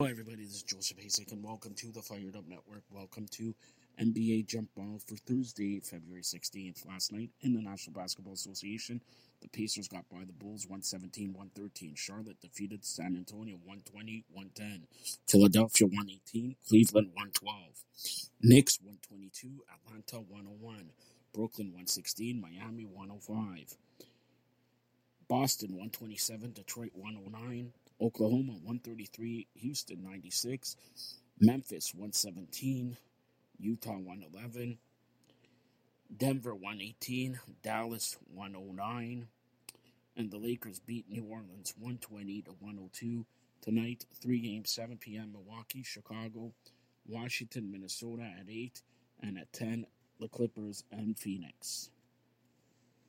Hello, everybody. This is Joseph Hasek, and welcome to the Fired Up Network. Welcome to NBA Jump Ball for Thursday, February 16th. Last night in the National Basketball Association, the Pacers got by the Bulls 117 113. Charlotte defeated San Antonio 120 110. Philadelphia 118. Cleveland 112. Knicks 122. Atlanta 101. Brooklyn 116. Miami 105. Boston 127. Detroit 109. Oklahoma 133, Houston 96, Memphis 117, Utah 111, Denver 118, Dallas 109, and the Lakers beat New Orleans 120 to 102 tonight. Three games, 7 p.m. Milwaukee, Chicago, Washington, Minnesota at 8, and at 10 the Clippers and Phoenix.